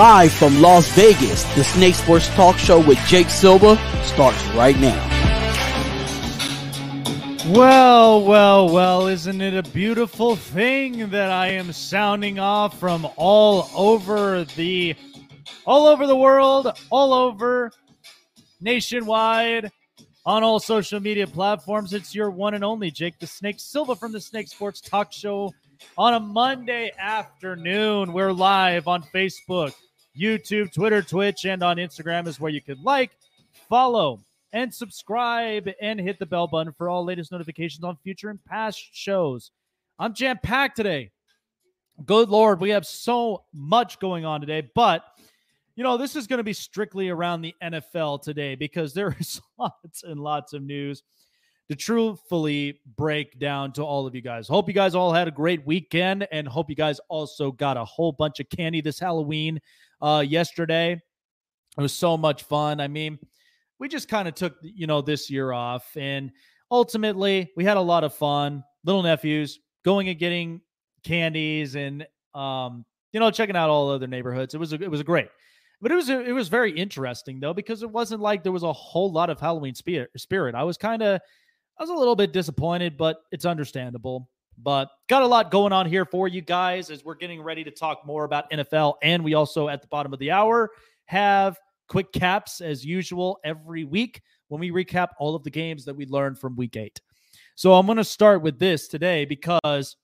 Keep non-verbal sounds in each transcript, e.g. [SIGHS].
Live from Las Vegas, the Snake Sports Talk Show with Jake Silva starts right now. Well, well, well, isn't it a beautiful thing that I am sounding off from all over the all over the world, all over nationwide on all social media platforms. It's your one and only Jake the Snake Silva from the Snake Sports Talk Show on a Monday afternoon. We're live on Facebook, YouTube, Twitter, Twitch, and on Instagram is where you can like, follow, and subscribe and hit the bell button for all latest notifications on future and past shows. I'm jam packed today. Good Lord, we have so much going on today, but you know, this is going to be strictly around the NFL today because there is [LAUGHS] lots and lots of news to truthfully break down to all of you guys. Hope you guys all had a great weekend and hope you guys also got a whole bunch of candy this Halloween uh, yesterday. It was so much fun. I mean, we just kind of took, you know, this year off and ultimately we had a lot of fun. Little nephews going and getting candies and, um, you know, checking out all the other neighborhoods. It was a, it was a great. But it was it was very interesting though because it wasn't like there was a whole lot of Halloween spirit. Spirit. I was kind of I was a little bit disappointed, but it's understandable. But got a lot going on here for you guys as we're getting ready to talk more about NFL. And we also, at the bottom of the hour, have quick caps as usual every week when we recap all of the games that we learned from week eight. So I'm going to start with this today because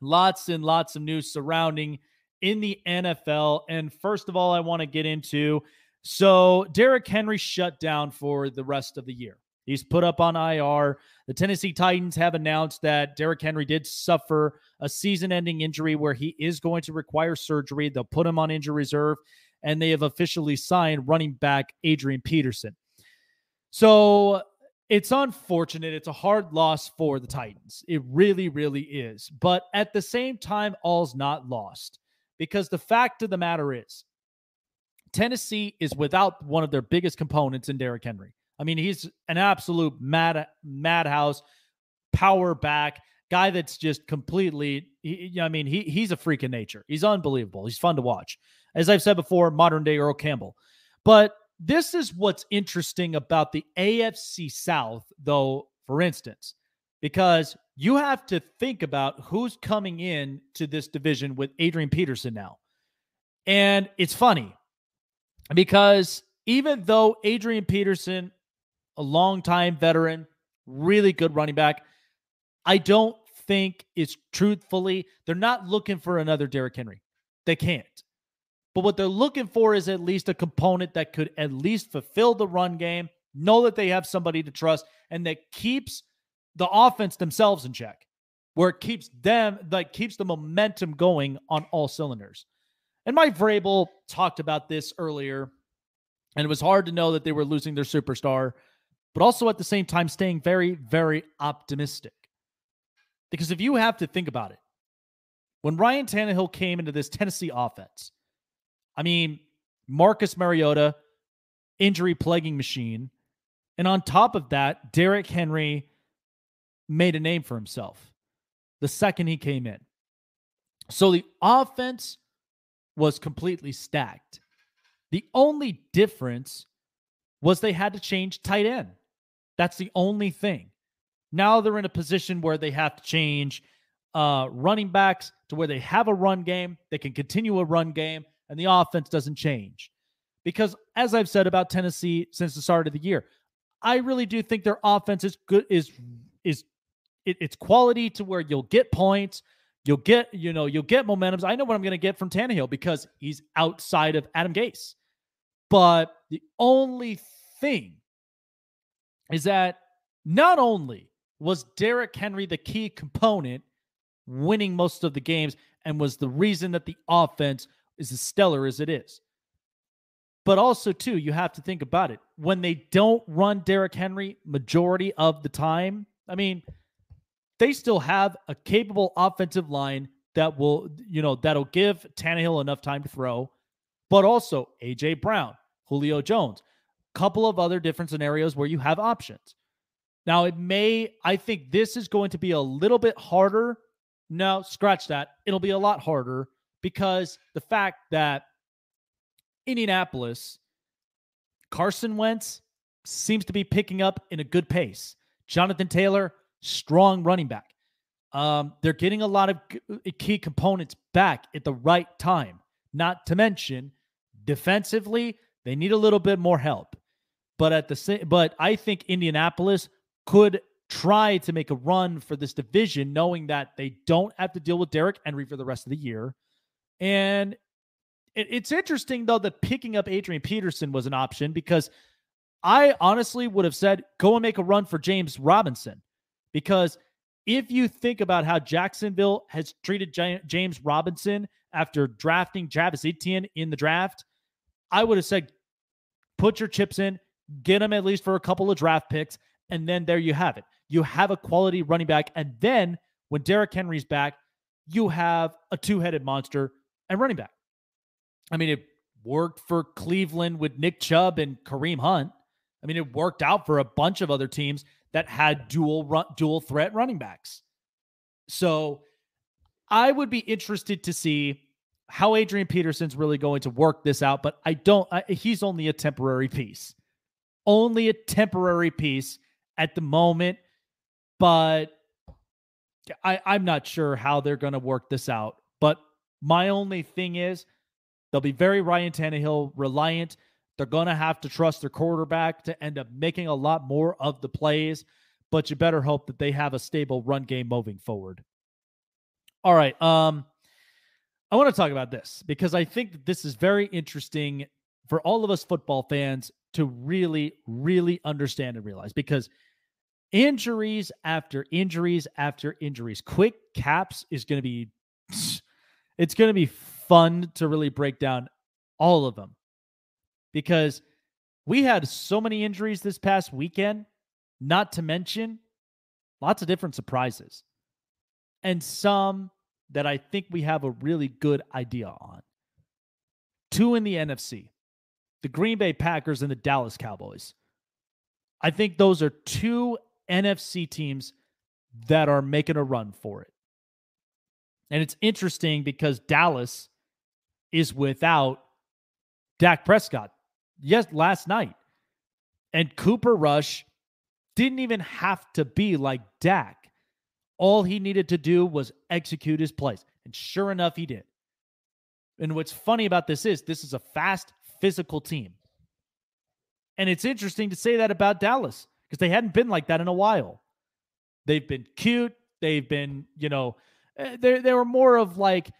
lots and lots of news surrounding in the NFL. And first of all, I want to get into so Derrick Henry shut down for the rest of the year. He's put up on IR. The Tennessee Titans have announced that Derrick Henry did suffer a season ending injury where he is going to require surgery. They'll put him on injury reserve, and they have officially signed running back Adrian Peterson. So it's unfortunate. It's a hard loss for the Titans. It really, really is. But at the same time, all's not lost because the fact of the matter is Tennessee is without one of their biggest components in Derrick Henry. I mean, he's an absolute mad madhouse power back guy that's just completely. He, I mean, he he's a freak in nature. He's unbelievable. He's fun to watch. As I've said before, modern day Earl Campbell. But this is what's interesting about the AFC South, though. For instance, because you have to think about who's coming in to this division with Adrian Peterson now. And it's funny because even though Adrian Peterson a long-time veteran, really good running back. I don't think it's truthfully, they're not looking for another Derrick Henry. They can't. But what they're looking for is at least a component that could at least fulfill the run game, know that they have somebody to trust, and that keeps the offense themselves in check, where it keeps them, like keeps the momentum going on all cylinders. And Mike Vrabel talked about this earlier, and it was hard to know that they were losing their superstar but also at the same time staying very, very optimistic. Because if you have to think about it, when Ryan Tannehill came into this Tennessee offense, I mean, Marcus Mariota, injury plaguing machine. And on top of that, Derrick Henry made a name for himself the second he came in. So the offense was completely stacked. The only difference was they had to change tight end. That's the only thing. Now they're in a position where they have to change uh, running backs to where they have a run game. They can continue a run game, and the offense doesn't change. Because as I've said about Tennessee since the start of the year, I really do think their offense is good. Is is it, it's quality to where you'll get points, you'll get you know you'll get momentum. I know what I'm going to get from Tannehill because he's outside of Adam Gase. But the only thing is that not only was Derrick Henry the key component winning most of the games and was the reason that the offense is as stellar as it is. But also, too, you have to think about it. When they don't run Derrick Henry majority of the time, I mean, they still have a capable offensive line that will, you know, that'll give Tannehill enough time to throw, but also AJ Brown, Julio Jones couple of other different scenarios where you have options. Now, it may, I think this is going to be a little bit harder. No, scratch that. It'll be a lot harder because the fact that Indianapolis, Carson Wentz seems to be picking up in a good pace. Jonathan Taylor, strong running back. Um, they're getting a lot of uh, key components back at the right time. Not to mention, defensively, they need a little bit more help. But at the same, but I think Indianapolis could try to make a run for this division, knowing that they don't have to deal with Derrick Henry for the rest of the year. And it, it's interesting though that picking up Adrian Peterson was an option because I honestly would have said go and make a run for James Robinson because if you think about how Jacksonville has treated James Robinson after drafting Travis Etienne in the draft, I would have said put your chips in, get him at least for a couple of draft picks, and then there you have it. You have a quality running back, and then when Derrick Henry's back, you have a two-headed monster and running back. I mean, it worked for Cleveland with Nick Chubb and Kareem Hunt. I mean, it worked out for a bunch of other teams that had dual run, dual threat running backs. So I would be interested to see how Adrian Peterson's really going to work this out, but I don't, I, he's only a temporary piece, only a temporary piece at the moment. But I, I'm not sure how they're going to work this out. But my only thing is they'll be very Ryan Tannehill reliant. They're going to have to trust their quarterback to end up making a lot more of the plays, but you better hope that they have a stable run game moving forward. All right. Um, I want to talk about this because I think that this is very interesting for all of us football fans to really, really understand and realize because injuries after injuries after injuries, quick caps is going to be, [SNIFFS] it's going to be fun to really break down all of them because we had so many injuries this past weekend, not to mention lots of different surprises and some that I think we have a really good idea on. Two in the NFC the Green Bay Packers and the Dallas Cowboys. I think those are two NFC teams that are making a run for it. And it's interesting because Dallas is without Dak Prescott yes, last night. And Cooper Rush didn't even have to be like Dak. All he needed to do was execute his plays. And sure enough, he did. And what's funny about this is this is a fast, physical team. And it's interesting to say that about Dallas because they hadn't been like that in a while. They've been cute. They've been, you know, eh, they they were more of like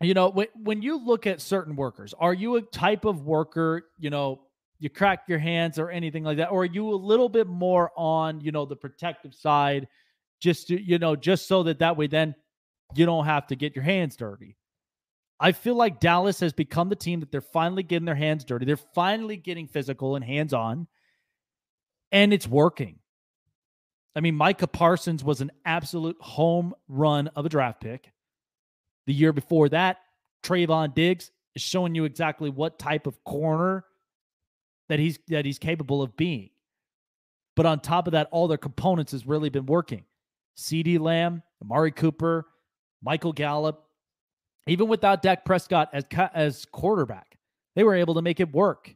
you know, when, when you look at certain workers, are you a type of worker, you know, you crack your hands or anything like that? Or are you a little bit more on, you know, the protective side, just to, you know, just so that that way then you don't have to get your hands dirty? I feel like Dallas has become the team that they're finally getting their hands dirty. They're finally getting physical and hands on, and it's working. I mean, Micah Parsons was an absolute home run of a draft pick. The year before that, Trevon Diggs is showing you exactly what type of corner that he's that he's capable of being. But on top of that, all their components has really been working. CeeDee Lamb, Amari Cooper, Michael Gallup, even without Dak Prescott as as quarterback, they were able to make it work.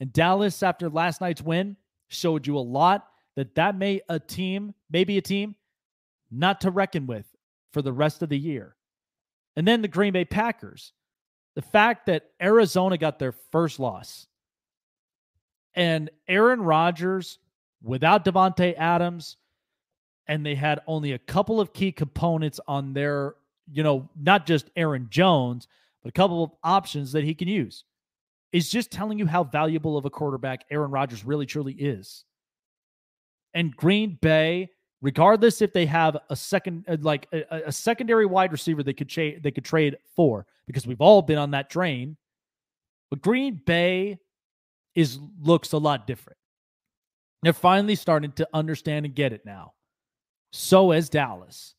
And Dallas, after last night's win, showed you a lot that that may a team, maybe a team, not to reckon with for the rest of the year. And then the Green Bay Packers. The fact that Arizona got their first loss and Aaron Rodgers without Davante Adams, and they had only a couple of key components on their, you know, not just Aaron Jones, but a couple of options that he can use. Is just telling you how valuable of a quarterback Aaron Rodgers really truly is. And Green Bay regardless if they have a second uh, like a, a secondary wide receiver they could cha- they could trade for because we've all been on that train but green bay is looks a lot different they're finally starting to understand and get it now so as dallas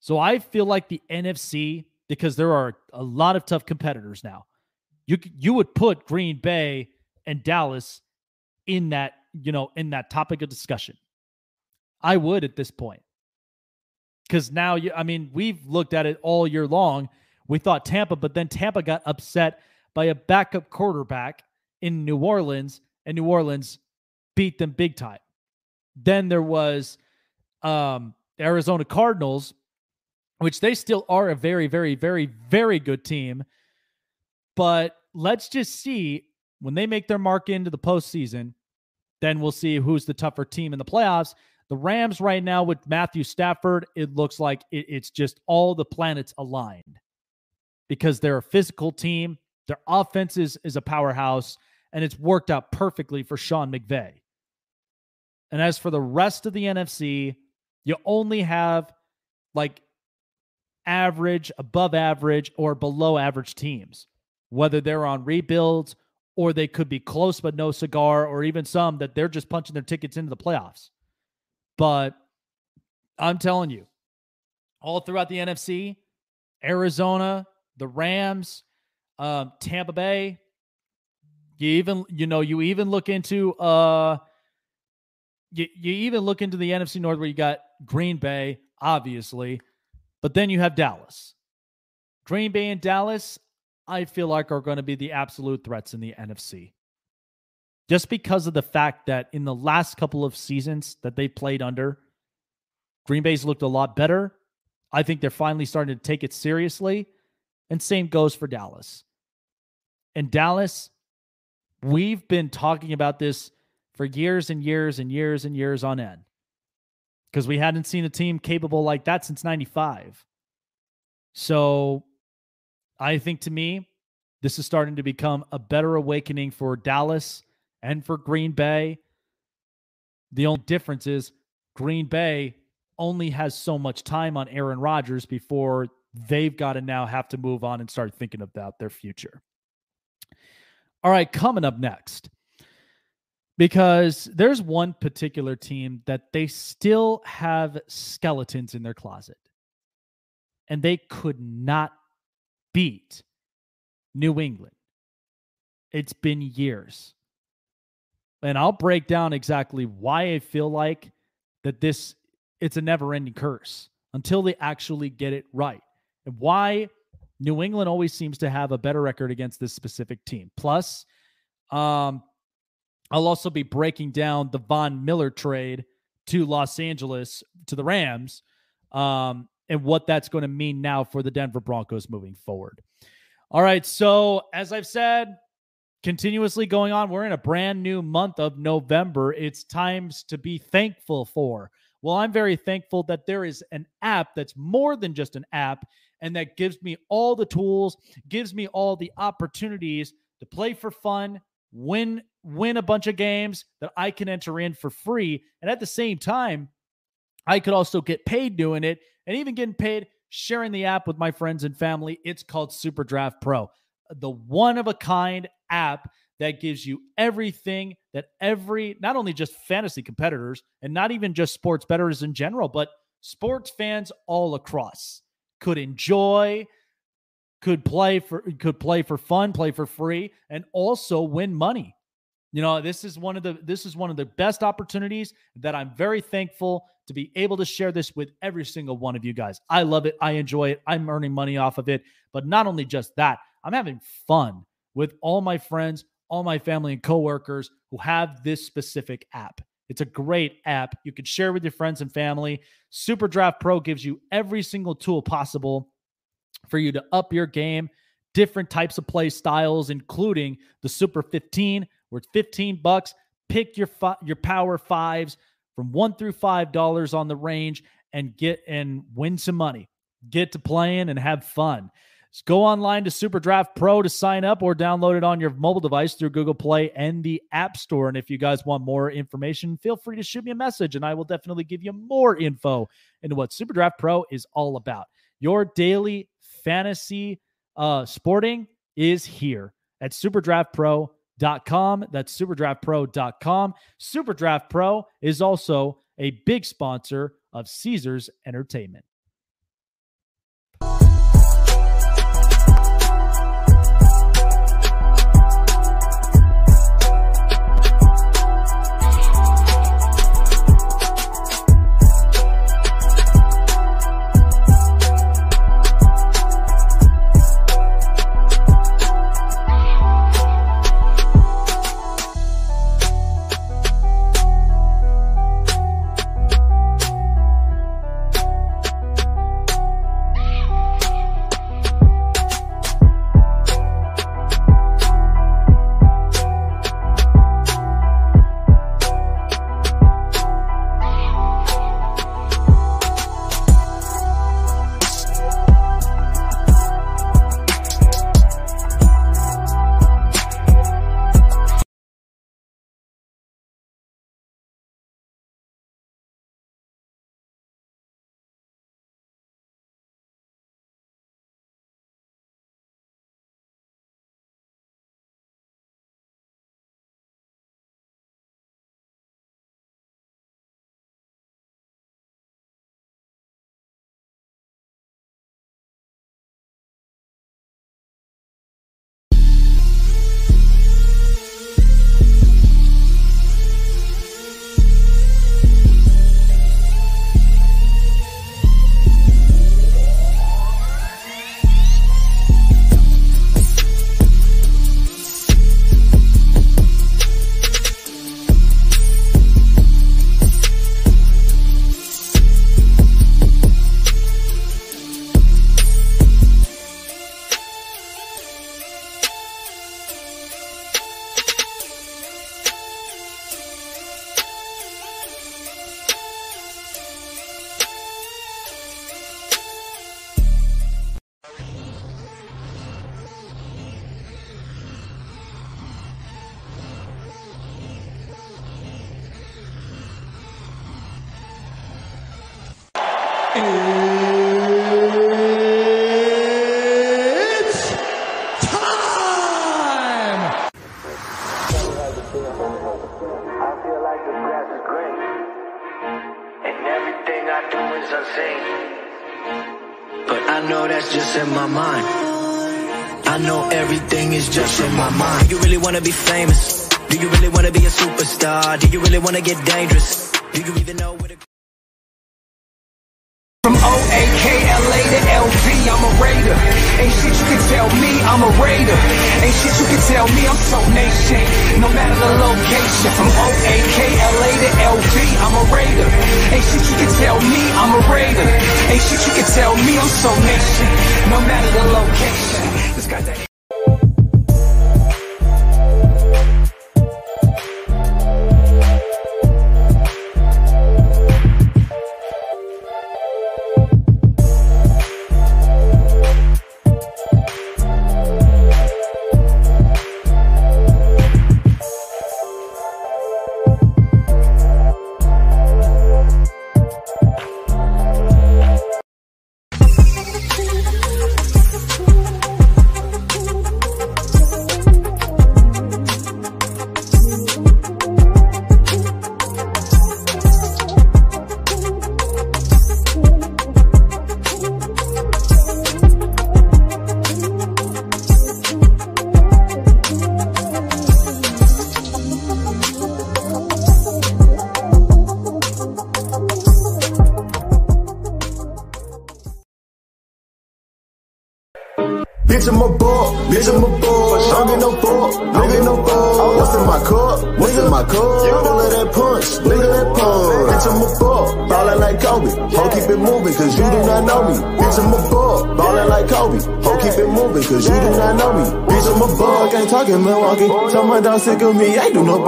so i feel like the nfc because there are a lot of tough competitors now you you would put green bay and dallas in that you know in that topic of discussion I would at this point. Because now, you, I mean, we've looked at it all year long. We thought Tampa, but then Tampa got upset by a backup quarterback in New Orleans, and New Orleans beat them big time. Then there was um, Arizona Cardinals, which they still are a very, very, very, very good team. But let's just see when they make their mark into the postseason, then we'll see who's the tougher team in the playoffs. The Rams right now with Matthew Stafford, it looks like it, it's just all the planets aligned because they're a physical team. Their offense is, is a powerhouse, and it's worked out perfectly for Sean McVay. And as for the rest of the NFC, you only have like average, above average, or below average teams, whether they're on rebuilds or they could be close but no cigar, or even some that they're just punching their tickets into the playoffs. But I'm telling you, all throughout the NFC, Arizona, the Rams, um, Tampa Bay, you even you know you even look into uh you, you even look into the NFC North where you got Green Bay, obviously, but then you have Dallas. Green Bay and Dallas, I feel like are going to be the absolute threats in the NFC. Just because of the fact that in the last couple of seasons that they played under, Green Bay's looked a lot better. I think they're finally starting to take it seriously. And same goes for Dallas. And Dallas, we've been talking about this for years and years and years and years on end because we hadn't seen a team capable like that since 95. So I think to me, this is starting to become a better awakening for Dallas and for Green Bay. The only difference is Green Bay only has so much time on Aaron Rodgers before they've got to now have to move on and start thinking about their future. All right, coming up next, because there's one particular team that they still have skeletons in their closet, and they could not beat New England. It's been years. And I'll break down exactly why I feel like that this it's a never-ending curse until they actually get it right. And why New England always seems to have a better record against this specific team. Plus, um, I'll also be breaking down the Von Miller trade to Los Angeles to the Rams um, and what that's going to mean now for the Denver Broncos moving forward. All right. So, as I've said, continuously going on, we're in a brand new month of November. It's times to be thankful for. Well, I'm very thankful that there is an app that's more than just an app and that gives me all the tools, gives me all the opportunities to play for fun, win win a bunch of games that I can enter in for free, and at the same time, I could also get paid doing it and even getting paid sharing the app with my friends and family. It's called Super Draft Pro, the one of a kind app that gives you everything that every, not only just fantasy competitors and not even just sports bettors in general, but sports fans all across could enjoy could play for could play for fun play for free and also win money. You know this is one of the this is one of the best opportunities that i'm very thankful to be able to share this with every single one of you guys. I love it. I enjoy it. I'm earning money off of it. But not only just that i'm having fun with all my friends all my family and coworkers who have this specific app. It's a great app. You can share with your friends and family. Super draft pro gives you every single tool possible for you to up your game different types of play styles including the super 15 where it's 15 bucks. Pick your fi- your power fives from one through five dollars on the range and get and win some money. Get to playing and have fun. Just go online to Super Draft Pro to sign up or download it on your mobile device through Google Play and the App Store. And if you guys want more information, feel free to shoot me a message and I will definitely give you more info into what Super Draft Pro is all about. Your daily fantasy uh, sporting is here at Super Draft Pro superdraftpro.com. That's superdraftpro.com. Superdraft Pro is also a big sponsor of Caesars Entertainment. feel like the grass is green. And everything I do is unseen. But I know that's just in my mind. I know everything is just in my mind. You really wanna be famous? Do you really wanna be a superstar? Do you really wanna get dangerous? Do you even know what it O-A-K-L-A to L-V, I'm a raider. Ain't shit you can tell me, I'm a raider. Ain't shit you can tell me, I'm so nation. No matter the location. From O-A-K-L-A to L-V, I'm a raider. Ain't shit you can tell me, I'm a raider. Ain't shit you can tell me, I'm so nation. No matter the location. Just got that.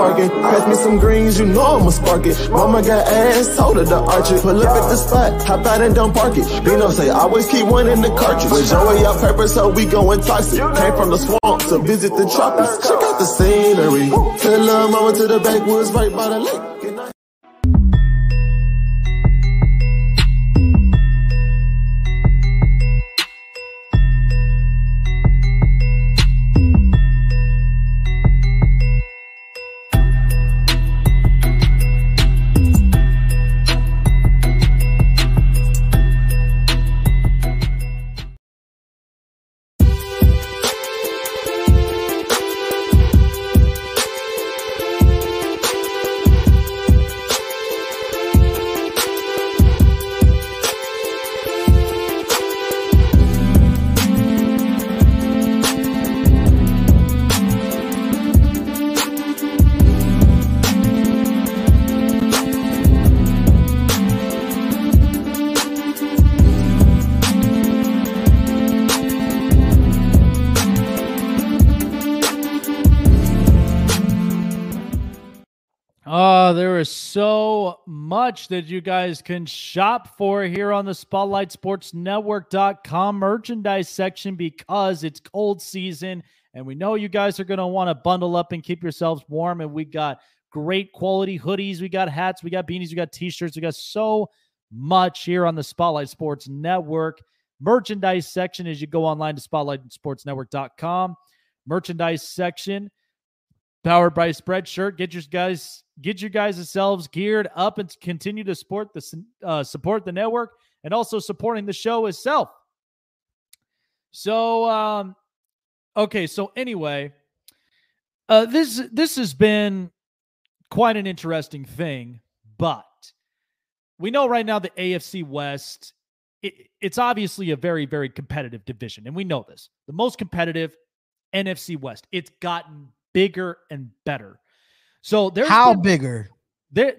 Barking. Pass me some greens, you know I'ma spark it. Mama got ass, told her to arch it. Pull up at the spot, hop out and don't park it. Bino say, always keep one in the cartridge. With Joey out pepper, so we going toxic. Came from the swamp to visit the tropics. Check out the scenery. Tell her mama to the backwoods right by the lake. Much that you guys can shop for here on the SpotlightSportsNetwork.com merchandise section because it's cold season and we know you guys are going to want to bundle up and keep yourselves warm. And we got great quality hoodies, we got hats, we got beanies, we got t shirts, we got so much here on the Spotlight Sports Network merchandise section as you go online to SpotlightSportsNetwork.com. Merchandise section powered by Spreadshirt. Get your guys get your guys yourselves geared up and continue to support the uh, support the network and also supporting the show itself. So, um, okay. So anyway, uh, this this has been quite an interesting thing, but we know right now the AFC West. It, it's obviously a very very competitive division, and we know this. The most competitive NFC West. It's gotten bigger and better. So there's How been- bigger? there.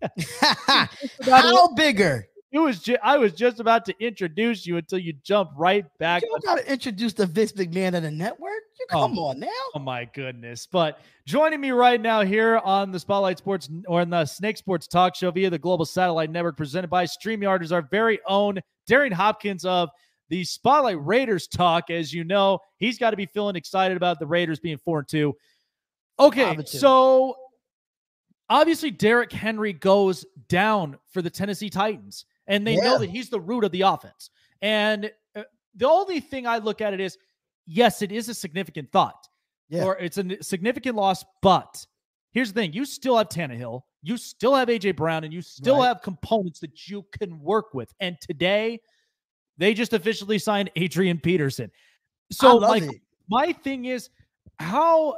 [LAUGHS] How bigger? It was. Ju- I was just about to introduce you until you jump right back. You gotta introduce the Vince McMahon of the network. You Oh. come on now. Oh my goodness! But joining me right now here on the Spotlight Sports or in the Snake Sports Talk Show via the Global Satellite Network, presented by Streamyard, is our very own Darian Hopkins of the Spotlight Raiders Talk. As you know, he's got to be feeling excited about the Raiders being four and two. Okay, Five and two. so obviously Derrick Henry goes down for the Tennessee Titans, and they know that he's the root of the offense. And uh, the only thing I look at it is, yes, it is a significant thought, Yeah. or it's a significant loss. But here's the thing: you still have Tannehill, you still have AJ Brown and you still Right. have components that you can work with. And today, they just officially signed Adrian Peterson. So, like, it. my thing is how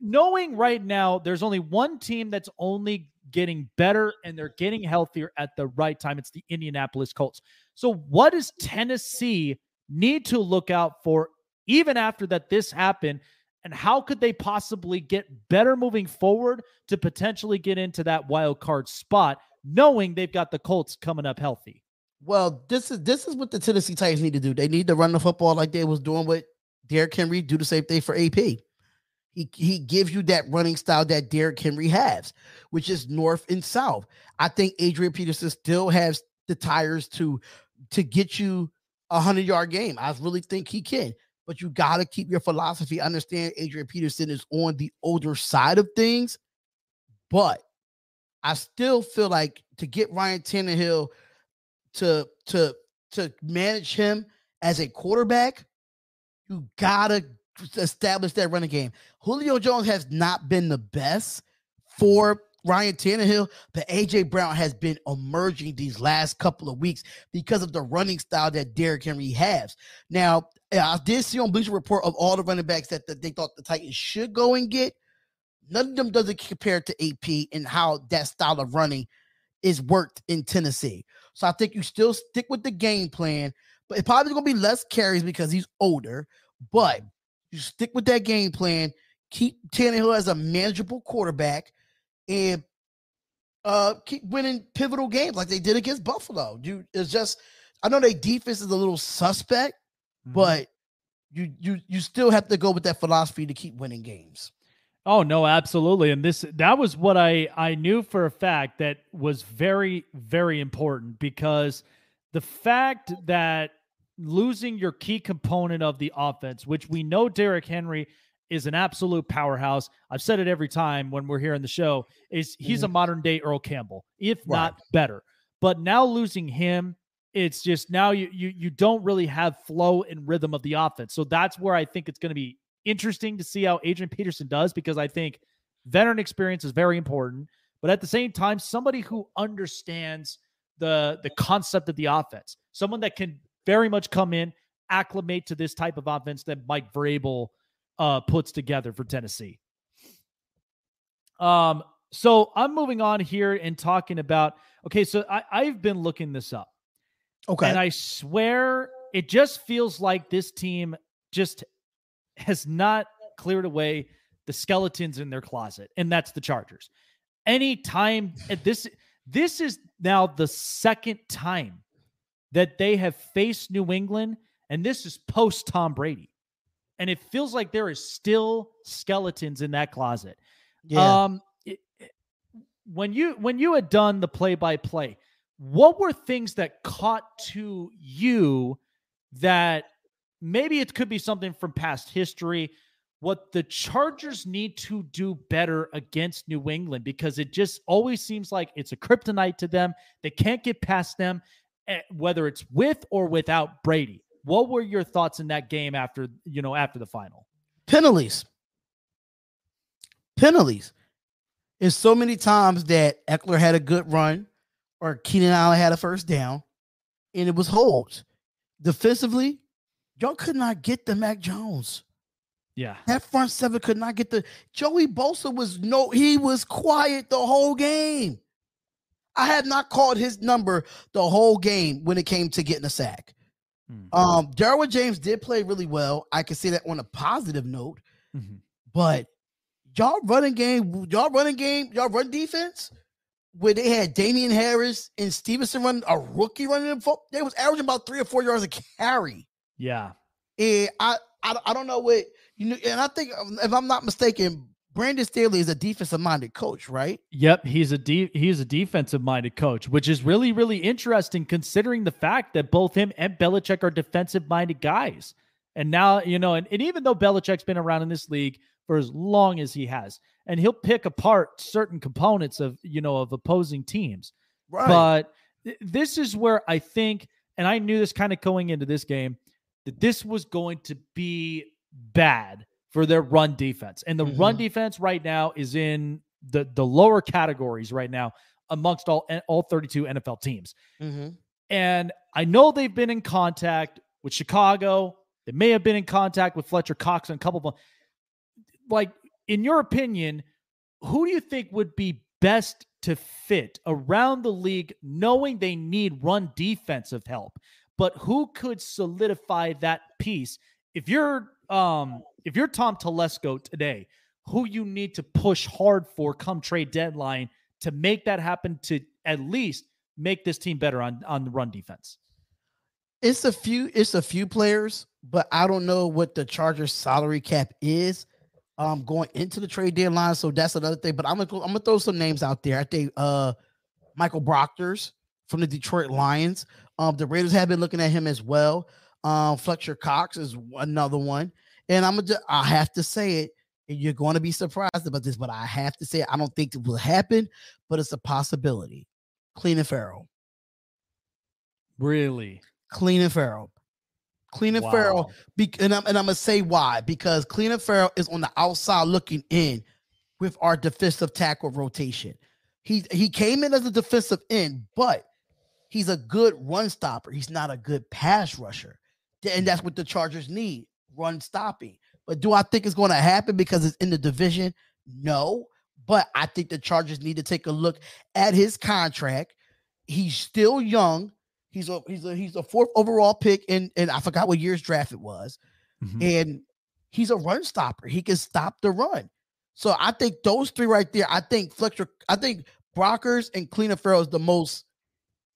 knowing right now there's only one team that's only getting better and they're getting healthier at the right time. It's the Indianapolis Colts. So, what does Tennessee need to look out for even after that this happened? And how could they possibly get better moving forward to potentially get into that wild card spot, knowing they've got the Colts coming up healthy? Well, this is this is what the Tennessee Titans need to do. They need to run the football like they was doing with Derrick Henry. Do the same thing for AP. He he gives you that running style that Derrick Henry has, which is north and south. I think Adrian Peterson still has the tires to to get you a hundred yard game. I really think he can, but you got to keep your philosophy. Understand Adrian Peterson is on the older side of things, but I still feel like to get Ryan Tannehill to to to manage him as a quarterback, you gotta establish that running game. Julio Jones has not been the best for Ryan Tannehill, but AJ Brown has been emerging these last couple of weeks because of the running style that Derrick Henry has. Now, I did see on Bleacher Report of all the running backs that, they thought the Titans should go and get. None of them doesn't compare to AP and how that style of running is worked in Tennessee. So I think you still stick with the game plan, but it's probably gonna be less carries because he's older. But you stick with that game plan, keep Tannehill as a manageable quarterback, and uh keep winning pivotal games like they did against Buffalo. You it's just I know their defense is a little suspect, but you you you still have to go with that philosophy to keep winning games. Oh no, absolutely. And this that was what I I knew for a fact that was very very important because the fact that losing your key component of the offense, which we know Derrick Henry is an absolute powerhouse. I've said it every time when we're here in the show is he's a mm-hmm. modern day Earl Campbell, if not better. But now losing him, it's just now you you you don't really have flow and rhythm of the offense. So that's where I think it's going to be interesting to see how Adrian Peterson does because I think veteran experience is very important, but at the same time, somebody who understands the the concept of the offense, someone that can very much come in, acclimate to this type of offense that Mike Vrabel uh, puts together for Tennessee. Um, so I'm moving on here and talking about okay, so I, I've been looking this up. Okay. And I swear it just feels like this team just has not cleared away the skeletons in their closet, and that's the Chargers. Anytime at this this is now the second time that they have faced New England, and this is post Tom Brady. And it feels like there is still skeletons in that closet. yeah. Um, it- it- when you when you had done the play by play, what were things that caught to you that maybe it could be something from past history? What the Chargers need to do better against New England because it just always seems like it's a kryptonite to them. They can't get past them, eh, whether it's with or without Brady. What were your thoughts in that game after you know after the final? penalties. Penalties. There's so many times that Ekeler had a good run or Keenan Allen had a first down and it was holds. Defensively, y'all could not get the Mac Jones. Yeah, That front seven could not get the Joey Bosa was no, he was quiet the whole game. I have not called his number the whole game when it came to getting a sack. Hmm. Um, Derwin James did play really well. I can say that on a positive note, Mhm. but y'all running game, y'all running game, y'all run defense where they had Damien Harris and Stevenson running a rookie running the fo- They was averaging about three or four yards a carry. Yeah. And I, I, I don't know what you know. And I think if I'm not mistaken, Brandon Staley is a defensive minded coach, right? Yep, he's a de- he's a defensive minded coach, which is really really interesting considering the fact that both him and Belichick are defensive minded guys. And now you know, and, and even though Belichick's been around in this league for as long as he has, and he'll pick apart certain components of you know of opposing teams. Right. But th- this is where I think, and I knew this kind of going into this game, that this was going to be bad for their run defense. And the run Mhm. defense right now is in the the lower categories right now amongst all all 32 NFL teams. Mm-hmm. And I know they've been in contact with Chicago. They may have been in contact with Fletcher Cox and a couple of them. Like, in your opinion, who do you think would be best to fit around the league, knowing they need run defensive help? But who could solidify that piece? If you're um if you're Tom Telesco today, who you need to push hard for come trade deadline to make that happen to at least make this team better on on the run defense? It's a few. It's a few players, but I don't know what the Chargers salary cap is. Um, going into the trade deadline, so that's another thing. But I'm gonna I'm gonna throw some names out there. I think uh, Michael Brockers from the Detroit Lions. Um, the Raiders have been looking at him as well. Um, Fletcher Cox is another one, and I'm gonna I have to say it. And you're going to be surprised about this, but I have to say it. I don't think it will happen, but it's a possibility. Clelin Ferrell. Really? Clelin Ferrell. Clelin Wow. Ferrell, be, and I'm and I'm gonna say why because Clelin Ferrell is on the outside looking in with our defensive tackle rotation. He he came in as a defensive end, but he's a good run stopper. He's not a good pass rusher, and that's what the Chargers need: run stopping. But do I think it's going to happen because it's in the division? No, but I think the Chargers need to take a look at his contract. He's still young. He's a he's a he's a fourth overall pick in and I forgot what year's draft it was. Mhm. And he's a run stopper. He can stop the run. So I think those three right there. I think Fletcher. I think Brockers and Clelin Ferrell is the most,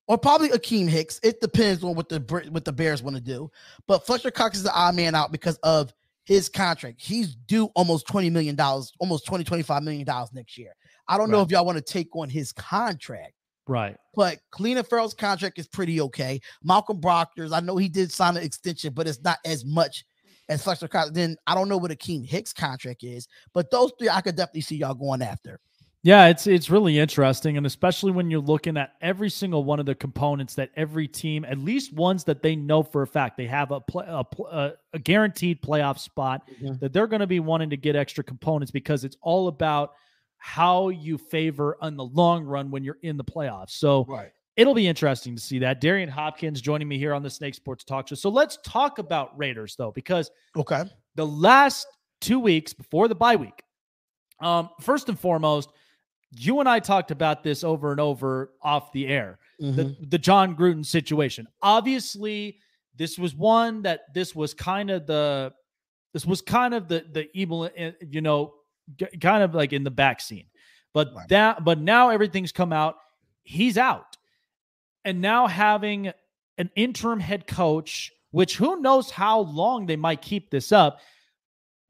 or probably Akiem Hicks. It depends on what the what the Bears want to do. But Fletcher Cox is the odd man out because of his contract. He's due almost twenty million dollars, almost 20, 25 million dollars next year. I don't know if y'all want to take on his contract Right. but Clelin Ferrell's contract is pretty okay. Malcolm Brockers, I know he did sign an extension, but it's not as much as Fletcher Cox. Then I don't know what Akiem Hicks contract is, but those three I could definitely see y'all going after. Yeah, it's it's really interesting, and especially when you're looking at every single one of the components that every team, at least ones that they know for a fact, they have a play, a, a, guaranteed playoff spot Mhm. that they're going to be wanting to get extra components because it's all about how you favor on the long run when you're in the playoffs. So Right. it'll be interesting to see that. Darian Hopkins joining me here on the Snake Sports Talk Show. So let's talk about Raiders though, because Okay. the last two weeks before the bye week. Um, first and foremost, you and I talked about this over and over off the air. The Mhm. the Jon Gruden situation. Obviously, this was one that this was kind of the this was kind of the the evil, uh, you know, kind of like in the back scene. But Right. that but now everything's come out. He's out. And now having an interim head coach, which who knows how long they might keep this up.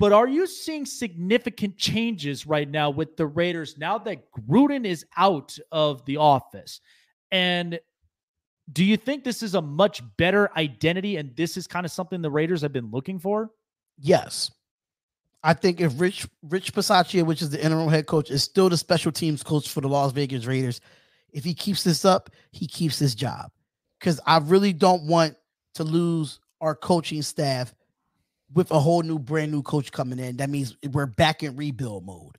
But are you seeing significant changes right now with the Raiders now that Gruden is out of the office? And do you think this is a much better identity and this is kind of something the Raiders have been looking for? Yes. I think if Rich Rich Bisaccia, which is the interim head coach, is still the special teams coach for the Las Vegas Raiders, if he keeps this up, he keeps his job. Because I really don't want to lose our coaching staff with a whole new brand new coach coming in. That means we're back in rebuild mode.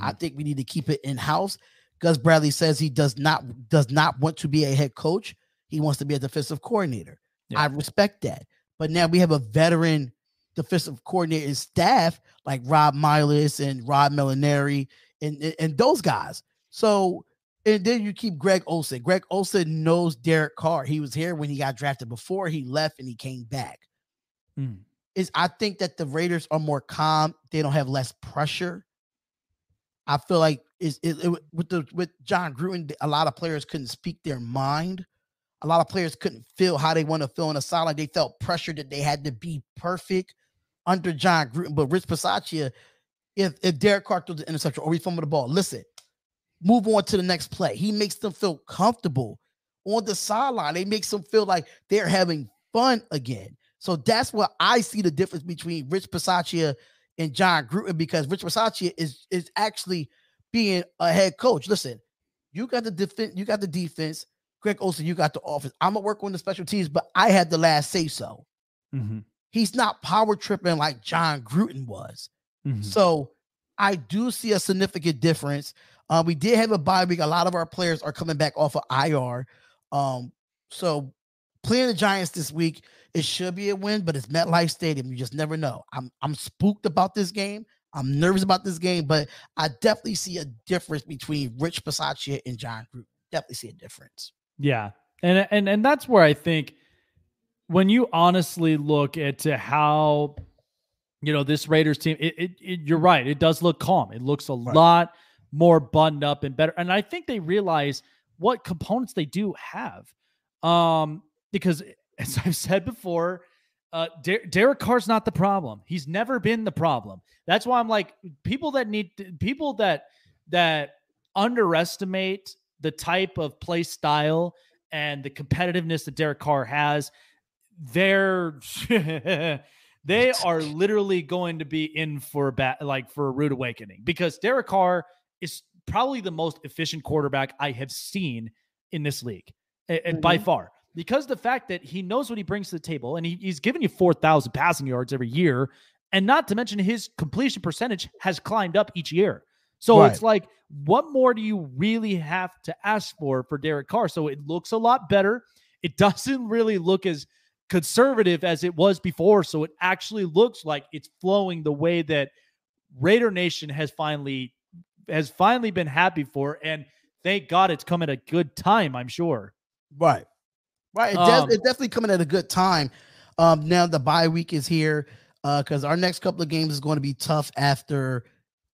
I think we need to keep it in house. Gus Bradley says he does not does not want to be a head coach. He wants to be a defensive coordinator. Yeah. I respect that. But now we have a veteran defensive coordinator and staff like Rob Milas and Rod Marinelli and, and, and those guys. So and then you keep Greg Olson. Greg Olson knows Derek Carr. He was here when he got drafted before he left and he came back. Mm. Is I think that the Raiders are more calm. They don't have less pressure. I feel like is it, it- with the with Jon Gruden, a lot of players couldn't speak their mind. A lot of players couldn't feel how they want to feel on the sideline. They felt pressure that they had to be perfect under Jon Gruden. But Rich Bisaccia, if if Derek Carr throws the interception or we fumble the ball, listen, move on to the next play. He makes them feel comfortable on the sideline. They makes them feel like they're having fun again. So that's what I see the difference between Rich Bisaccia and Jon Gruden because Rich Bisaccia is is actually being a head coach. Listen, you got the defense, you got the defense. Greg Olson, you got the offense. I'm gonna work on the special teams, but I had the last say so. Mhm. He's not power tripping like Jon Gruden was. Mhm. So I do see a significant difference. Uh, we did have a bye week. A lot of our players are coming back off of IR. Um, so playing the Giants this week, it should be a win, but it's MetLife Stadium. You just never know. I'm I'm spooked about this game. I'm nervous about this game, but I definitely see a difference between Rich Bisaccia and Jon Gruden. Definitely see a difference. Yeah, and and and that's where I think when you honestly look at how you know this Raiders team, it, it, it you're right. It does look calm. It looks a right. lot more buttoned up and better. And I think they realize what components they do have. Um, because [LAUGHS] as I've said before, uh, Der- Derek Carr's not the problem. He's never been the problem. That's why I'm like people that need to, people that that underestimate the type of play style and the competitiveness that Derek Carr has. They're [LAUGHS] they are literally going to be in for a bat like for a rude awakening because Derek Carr is probably the most efficient quarterback I have seen in this league, and mm-hmm. by far because the fact that he knows what he brings to the table and he, he's giving you 4,000 passing yards every year. And not to mention his completion percentage has climbed up each year. So right. it's like, what more do you really have to ask for for Derek Carr? So it looks a lot better. It [LAUGHS] doesn't really look as conservative as it was before. So it actually looks like it's flowing the way that Raider Nation has finally has finally been happy for. And thank God it's come at a good time, I'm sure. Right. Right. It um, it's definitely coming at a good time. Um, now the bye week is here because uh, our next couple of games is going to be tough after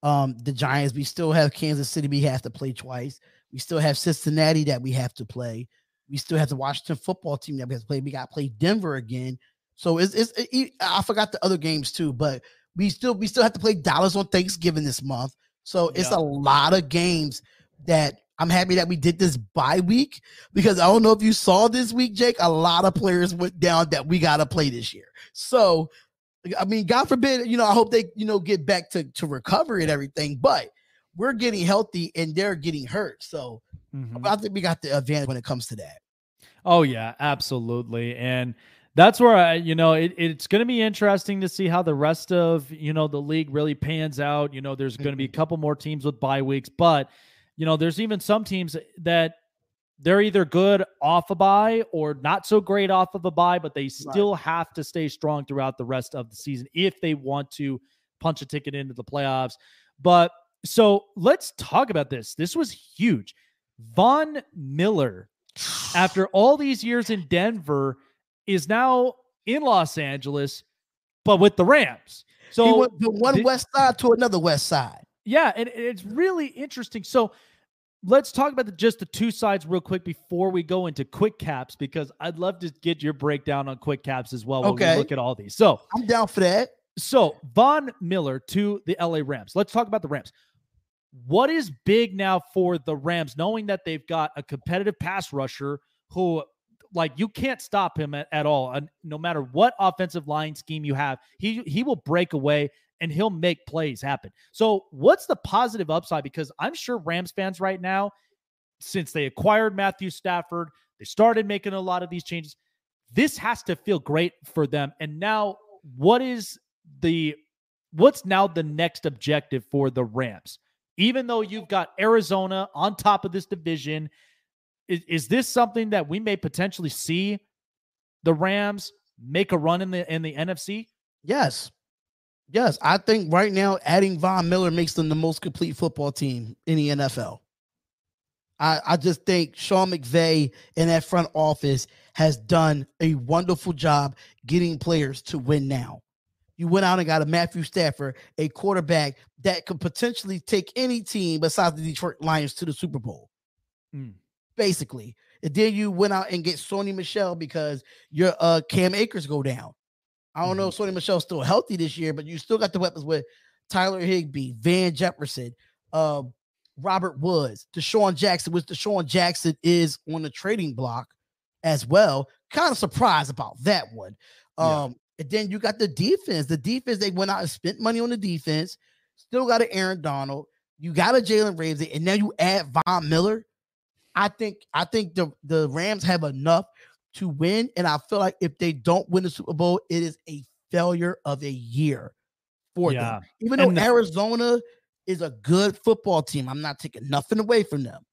um, the Giants. We still have Kansas City we have to play twice. We still have Cincinnati that we have to play. We still have the Washington football team that we have to play. We got to play Denver again. So it's, it's it, I forgot the other games too, but we still we still have to play Dallas on Thanksgiving this month. So it's a lot of games that I'm happy that we did this bye week because I don't know if you saw this week, Jake. A lot of players went down that we got to play this year. So, I mean, God forbid, you know, I hope they, you know, get back to to recovery and everything. But we're getting healthy and they're getting hurt. So, mm-hmm. I think we got the advantage when it comes to that. Oh yeah, absolutely, and that's where I, you know, it, it's going to be interesting to see how the rest of you know the league really pans out. You know, there's going to be a mm-hmm. couple more teams with bye weeks, but you know, there's even some teams that they're either good off a bye or not so great off of a bye, but they still right. have to stay strong throughout the rest of the season if they want to punch a ticket into the playoffs. But so let's talk about this. This was huge. Von Miller, after [SIGHS] all these years in Denver, is now in Los Angeles, but with the Rams. So he went from one west side to another west side. Yeah, and it's really interesting. So let's talk about the, just the two sides real quick before we go into quick caps because I'd love to get your breakdown on quick caps as well. Okay, look at all these. So I'm down for that. So Von Miller to the LA Rams. Let's talk about the Rams. What is big now for the Rams, knowing that they've got a competitive pass rusher who, like, you can't stop him at, at all. And no matter what offensive line scheme you have, he he will break away and he'll make plays happen. So, what's the positive upside? Because I'm sure Rams fans right now, since they acquired Matthew Stafford, they started making a lot of these changes. This has to feel great for them. And now, what is the what's now the next objective for the Rams? Even though you've got Arizona on top of this division, is, is this something that we may potentially see the Rams make a run in the in the NFC? Yes. Yes, I think right now adding Von Miller makes them the most complete football team in the NFL. I, I just think Sean McVay and that front office has done a wonderful job getting players to win now. You went out and got a Matthew Stafford, a quarterback that could potentially take any team besides the Detroit Lions to the Super Bowl. Mm. Basically. And then you went out and get Sony Michel because your uh Cam Akers go down. I don't mm-hmm. know if Sony Michel's still healthy this year, but you still got the weapons with Tyler Higbee, Van Jefferson, uh, Robert Woods, DeSean Jackson, which DeSean Jackson is on the trading block as well. Kind of surprised about that one. Um, yeah. and then you got the defense. The defense, they went out and spent money on the defense, still got an Aaron Donald, you got a Jalen Ramsey, and now you add Von Miller. I think I think the, the Rams have enough to win. And I feel like if they don't win the Super Bowl, it is a failure of a year for yeah. them. Even though the- Arizona is a good football team. I'm not taking nothing away from them.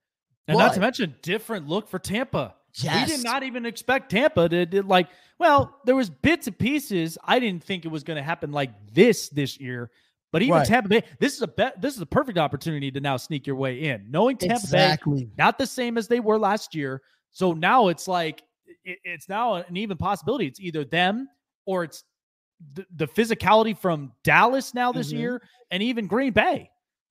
And not to mention different look for Tampa. Yes. We did not even expect Tampa to, to like. Well, there was bits and pieces. I didn't think it was going to happen like this this year. But even Right. Tampa Bay, this is a bet. This is a perfect opportunity to now sneak your way in, knowing Tampa exactly. Bay not the same as they were last year. So now it's like it, it's now an even possibility. It's either them or it's the, the physicality from Dallas now this Mhm. year, and even Green Bay.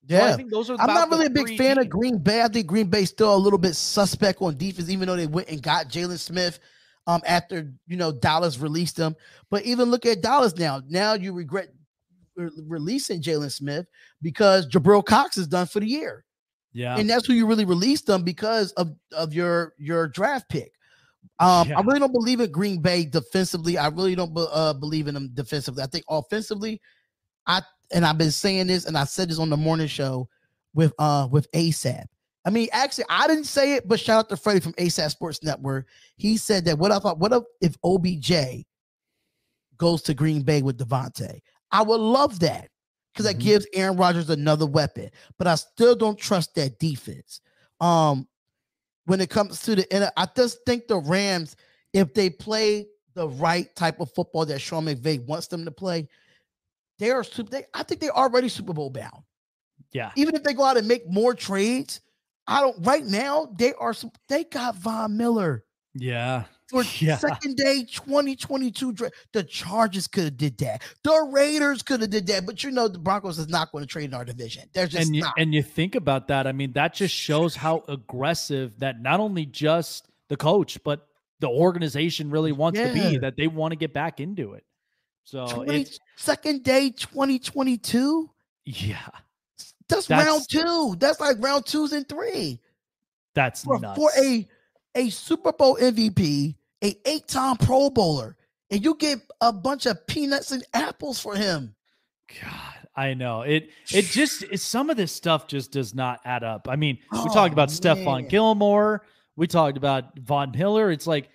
So I Yeah. think those are. I'm not really a big fan of. Green Bay. I think Green Bay still a little bit suspect on defense, even though they went and got Jaylon Smith um after you know Dallas released them. But even look at Dallas now. Now you regret re- releasing Jaylon Smith because Jabril Cox is done for the year. Yeah. and that's who you really released them because of of your your draft pick. Um, Yeah. I really don't believe in Green Bay defensively. I really don't uh, believe in them defensively. I think offensively, I and I've been saying this, and I said this on the morning show with uh with ASAP. I mean, actually, I didn't say it, but shout out to Freddie from ASAP Sports Network. He said that what I thought, what if, if OBJ goes to Green Bay with Davante? I would love that because that Mhm. gives Aaron Rodgers another weapon. But I still don't trust that defense. Um, when it comes to the, and I just think the Rams, if they play the right type of football that Sean McVay wants them to play, they are super. They, I think they're already Super Bowl bound. yeah. Even if they go out and make more trades, I don't. Right now, they are. They got Von Miller Yeah. For [LAUGHS] Yeah. second day 2022 draft. The Chargers could have did that. The Raiders could have did that. But you know the Broncos is not going to trade in our division. They're just and you, not. and you think about that. I mean, that just shows how aggressive that not only just the coach, but the organization really wants to be. That they want to get back into it. So 20 it's second day 2022. yeah, That's, That's- round two. That's like round twos and three that's for, nuts. for a a Super Bowl MVP, a eight time Pro Bowler, and you get a bunch of peanuts and apples for him. God, I know it. It just it, some of this stuff just does not add up. I mean, we Oh, talked about Stephon man. Gilmore. We talked about Von Miller. It's like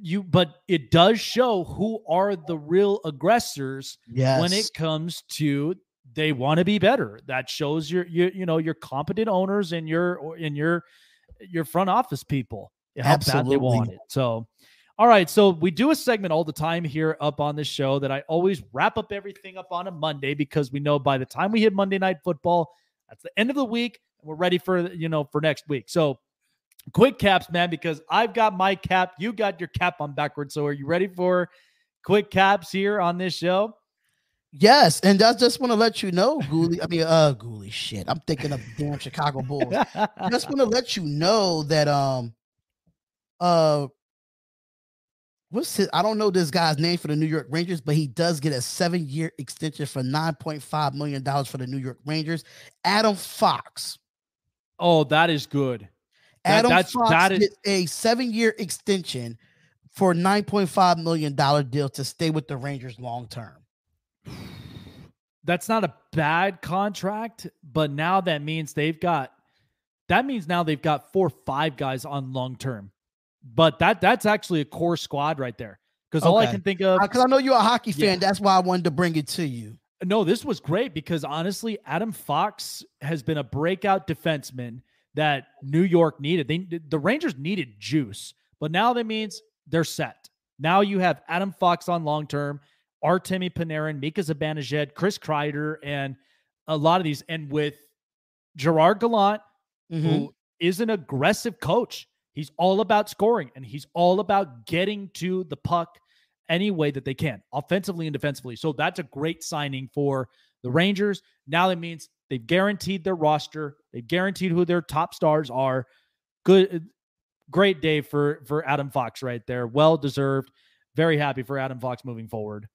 you, but it does show who are the real aggressors Yes. when it comes to they want to be better. That shows your you know your competent owners and your and your your front office people how bad they Absolutely. want it. So, all right. So we do a segment all the time here up on this show that I always wrap up everything up on a Monday because we know by the time we hit Monday night football, that's the end of the week and we're ready for you know for next week. So quick caps, man, because I've got my cap, you got your cap on backwards. So are you ready for quick caps here on this show? Yes, and I just want to let you know, Ghoulie. I mean, uh, Ghoulie, shit. I'm thinking of damn Chicago Bulls. I [LAUGHS] just want to let you know that um, uh, what's his? I don't know this guy's name for the New York Rangers, but he does get a seven-year extension for nine point five million dollars for the New York Rangers. Adam Fox. oh, that is good. That- Adam that's- Fox that is- gets a seven-year extension for a nine point five million dollar deal to stay with the Rangers long term. that's not a bad contract, but now that means they've got that means now they've got four five guys on long term. But that that's actually a core squad right there. Because all I can think of Because I know you're a hockey fan, Yeah. that's why I wanted to bring it to you. no, this was great because honestly, Adam Fox has been a breakout defenseman that New York needed. They the Rangers needed juice, but now that means they're set. Now you have Adam Fox on long term, Artemi Panarin, Mika Zibanejad, Chris Kreider, and a lot of these, and with Gerard Gallant, Mhm. who is an aggressive coach. He's all about scoring and he's all about getting to the puck any way that they can, offensively and defensively. So that's a great signing for the Rangers. Now that means they've guaranteed their roster, they've guaranteed who their top stars are. Good, great day for for Adam Fox right there. Well deserved. Very happy for Adam Fox moving forward.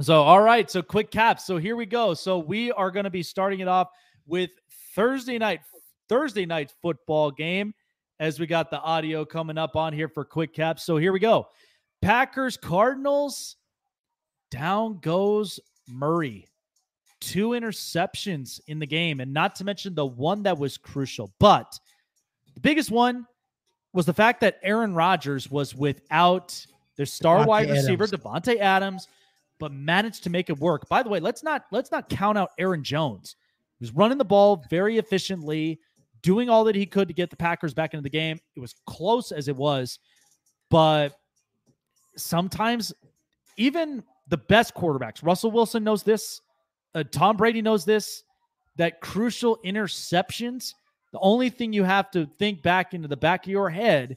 So, all right. So, quick caps. So, here we go. So, we are going to be starting it off with Thursday night, Thursday night football game as we got the audio coming up on here for quick caps. So, here we go. Packers, Cardinals. Down goes Murray. Two interceptions in the game, and not to mention the one that was crucial. But the biggest one was the fact that Aaron Rodgers was without their star Davante wide receiver, Adams. Davante Adams, but managed to make it work. By the way, let's not let's not count out Aaron Jones. He was running the ball very efficiently, doing all that he could to get the Packers back into the game. It was close as it was, but sometimes even the best quarterbacks, Russell Wilson knows this, uh, Tom Brady knows this, that crucial interceptions, the only thing you have to think back into the back of your head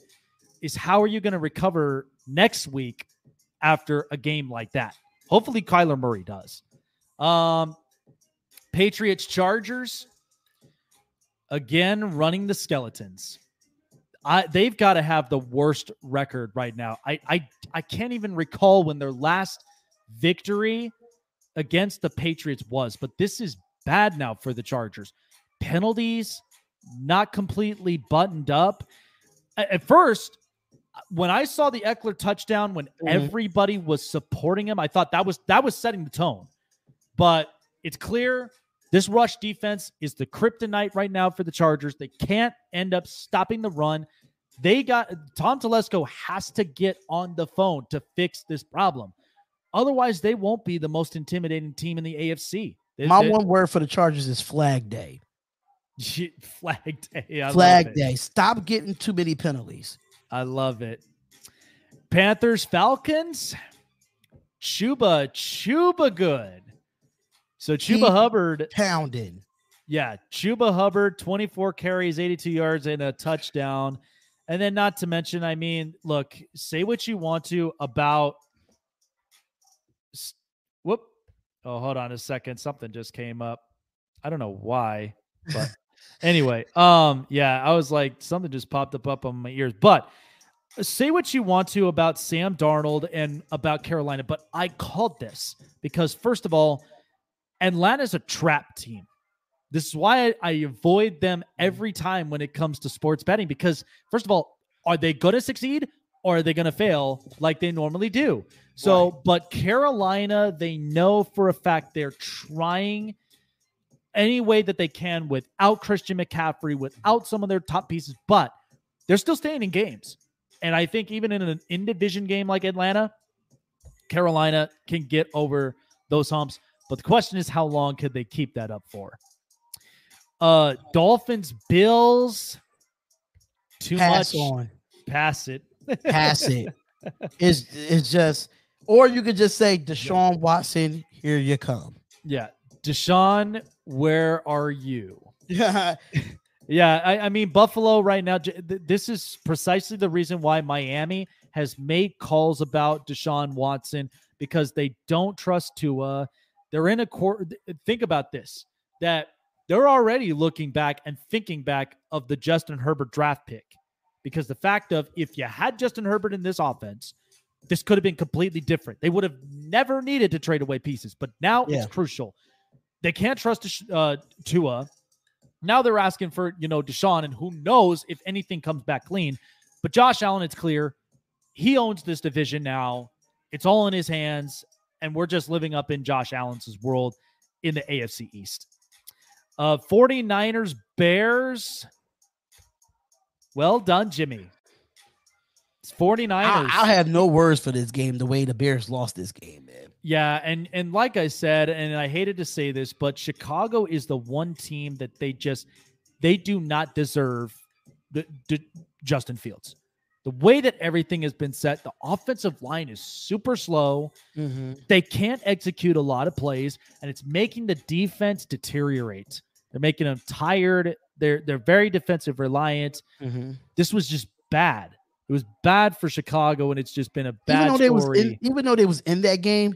is how are you going to recover next week after a game like that? Hopefully, Kyler Murray does. Um, Patriots Chargers again running the skeletons. I, they've got to have the worst record right now. I, I I can't even recall when their last victory against the Patriots was, but this is bad now for the Chargers. Penalties not completely buttoned up. At first, when I saw the Ekeler touchdown, when mm-hmm. everybody was supporting him, I thought that was that was setting the tone. But it's clear this rush defense is the kryptonite right now for the Chargers. They can't end up stopping the run. They got Tom Telesco has to get on the phone to fix this problem. Otherwise, they won't be the most intimidating team in the AFC. They, My they, one word for the Chargers is flag day. [LAUGHS] flag day. I flag day. Stop getting too many penalties. I love it. Panthers, Falcons. Chuba, Chuba good. So Chuba Keep Hubbard pounding. Yeah, Chuba Hubbard, 24 carries, 82 yards, and a touchdown. And then, not to mention, I mean, look, say what you want to about. Whoop. Oh, hold on a second. Something just came up. I don't know why, but [LAUGHS] anyway, um, yeah, I was like, something just popped up up on my ears. But say what you want to about Sam Darnold and about Carolina, but I called this because first of all, Atlanta's a trap team. This is why I, avoid them mm-hmm. every time when it comes to sports betting because first of all, are they going to succeed or are they going to fail like they normally do? So, right. but Carolina, they know for a fact they're trying any way that they can without Christian McCaffrey, without some of their top pieces, but they're still staying in games. And I think even in an in division game like Atlanta, Carolina can get over those humps. But the question is, how long could they keep that up for? Uh, Dolphins, Bills. Too Pass much. On. Pass it. Pass it. [LAUGHS] It's it's just, or you could just say, Deshaun Watson, here you come. Yeah, Deshaun, where are you? Yeah. [LAUGHS] yeah, I, I mean, Buffalo right now, this is precisely the reason why Miami has made calls about Deshaun Watson because they don't trust Tua. They're in a court. Think about this that they're already looking back and thinking back of the Justin Herbert draft pick because the fact of if you had Justin Herbert in this offense, this could have been completely different. They would have never needed to trade away pieces, but now yeah. it's crucial. They can't trust uh, Tua. Now they're asking for you know Deshaun, and who knows if anything comes back clean. But Josh Allen, it's clear he owns this division now. It's all in his hands, and we're just living up in Josh Allen's world in the AFC East. Uh, 49ers, Bears. Well done, Jimmy. It's 49ers. I, I have no words for this game, the way the Bears lost this game, man. Yeah, and and like I said, and I hated to say this, but Chicago is the one team that they just they do not deserve the, the Justin Fields. The way that everything has been set, the offensive line is super slow. Mm-hmm. They can't execute a lot of plays, and it's making the defense deteriorate. They're making them tired. They're they're very defensive reliant. Mm-hmm. This was just bad. It was bad for Chicago, and it's just been a bad even though story. They was in, even though they was in that game,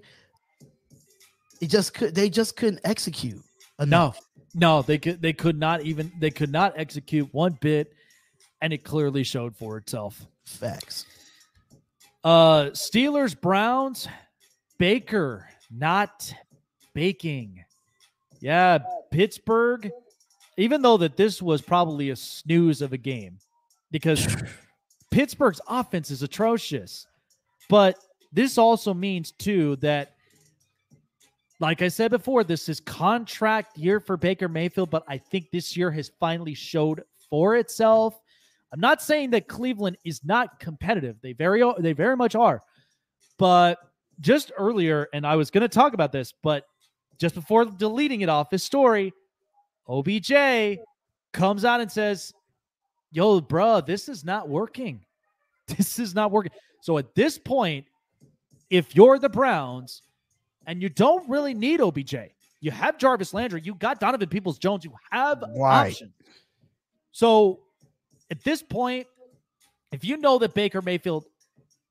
it just could they just couldn't execute enough. No, no, they could they could not even they could not execute one bit, and it clearly showed for itself. Facts. Uh Steelers, Browns, Baker not baking. Yeah, Pittsburgh, even though that this was probably a snooze of a game because [SIGHS] Pittsburgh's offense is atrocious. But this also means too that like I said before, this is contract year for Baker Mayfield, but I think this year has finally showed for itself. I'm not saying that Cleveland is not competitive. They very they very much are. But just earlier and I was going to talk about this, but just before deleting it off his story, OBJ comes out and says, Yo, bruh, this is not working. [LAUGHS] This is not working. So at this point, if you're the Browns and you don't really need OBJ, you have Jarvis Landry, you got Donovan Peoples Jones, you have Right. options. So at this point, if you know that Baker Mayfield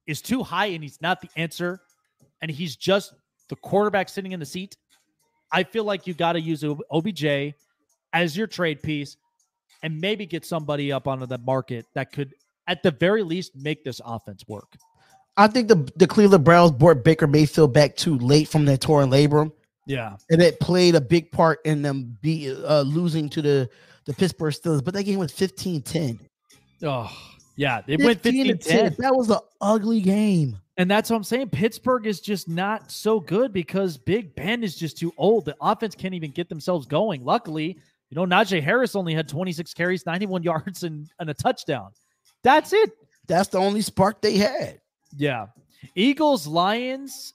is too high and he's not the answer, and he's just the quarterback sitting in the seat, I feel like you got to use OBJ as your trade piece and maybe get somebody up onto the market that could, at the very least, make this offense work. I think the the Cleveland Browns brought Baker Mayfield back too late from their torn labrum, Yeah. and it played a big part in them be uh, losing to the the Pittsburgh Steelers. But that game was 15-10. Oh, yeah. It went 15 15 to 10. 10. That was an ugly game. And that's what I'm saying. Pittsburgh is just not so good because Big Ben is just too old. The offense can't even get themselves going. Luckily, you know, Najee Harris only had 26 carries, 91 [LAUGHS] yards, and, and a touchdown. That's it. That's the only spark they had. Yeah. Eagles, Lions,